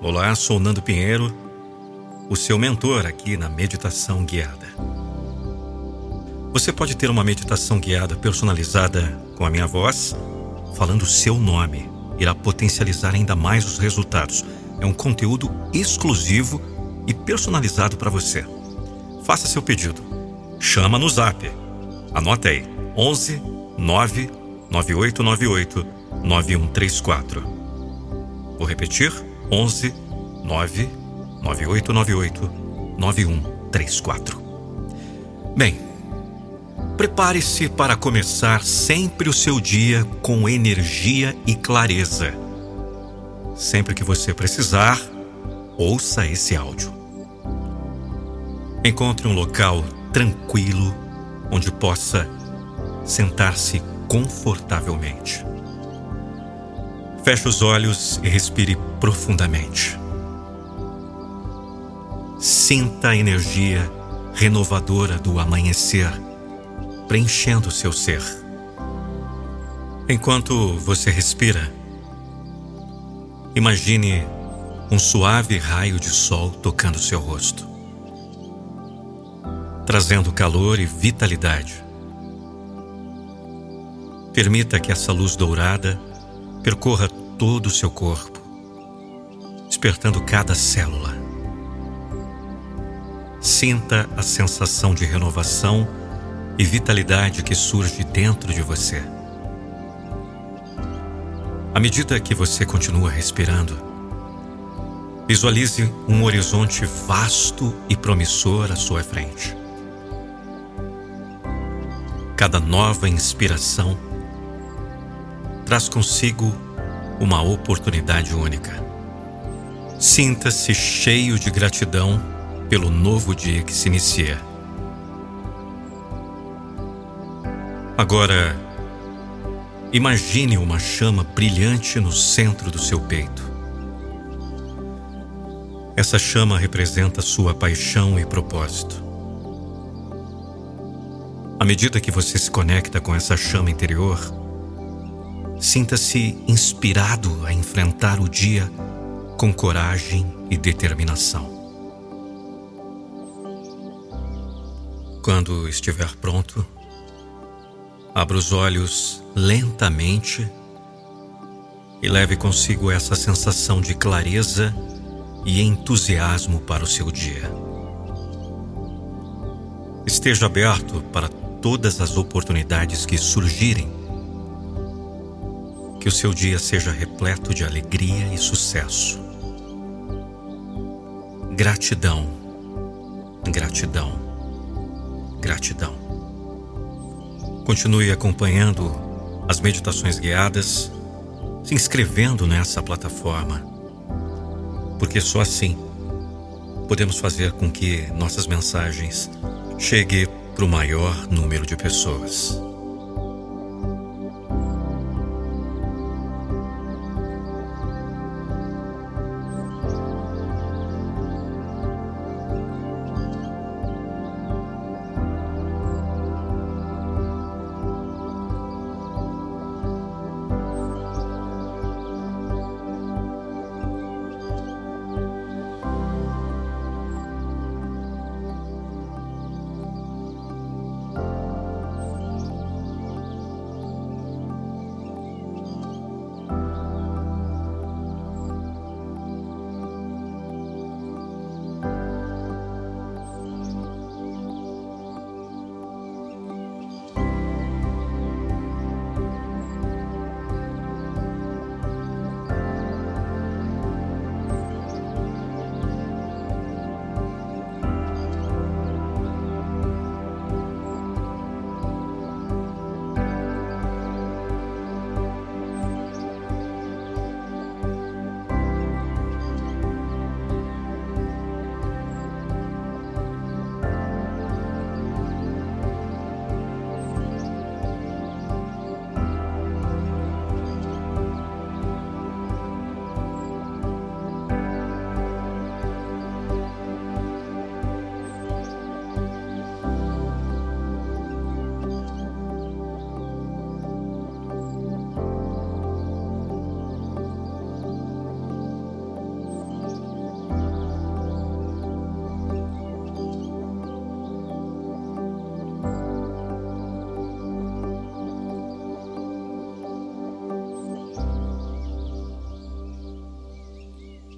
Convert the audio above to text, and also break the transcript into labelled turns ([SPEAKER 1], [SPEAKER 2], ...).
[SPEAKER 1] Olá, sou Nando Pinheiro, o seu mentor aqui na meditação guiada. Você pode ter uma meditação guiada personalizada com a minha voz, falando o seu nome. Irá potencializar ainda mais os resultados. É um conteúdo exclusivo e personalizado para você. Faça seu pedido. Chama no zap. Anote aí: 11 9 9898 9134. Vou repetir: 11 9 9898 9134. Bem, prepare-se para começar sempre o seu dia com energia e clareza. Sempre que você precisar, ouça esse áudio. Encontre um local tranquilo onde possa sentar-se confortavelmente. Feche os olhos e respire profundamente. Sinta a energia renovadora do amanhecer preenchendo seu ser. Enquanto você respira, imagine um suave raio de sol tocando seu rosto, trazendo calor e vitalidade. Permita que essa luz dourada percorra todo o seu corpo, despertando cada célula. Sinta a sensação de renovação e vitalidade que surge dentro de você. À medida que você continua respirando, visualize um horizonte vasto e promissor à sua frente. Cada nova inspiração traz consigo uma oportunidade única. Sinta-se cheio de gratidão pelo novo dia que se inicia. Agora, imagine uma chama brilhante no centro do seu peito. Essa chama representa sua paixão e propósito. À medida que você se conecta com essa chama interior, Sinta-se inspirado a enfrentar o dia com coragem e determinação. Quando estiver pronto, abra os olhos lentamente e leve consigo essa sensação de clareza e entusiasmo para o seu dia. Esteja aberto para todas as oportunidades que surgirem que o seu dia seja repleto de alegria e sucesso. Gratidão, gratidão, gratidão. Continue acompanhando as meditações guiadas, se inscrevendo nessa plataforma, porque só assim podemos fazer com que nossas mensagens cheguem para o maior número de pessoas.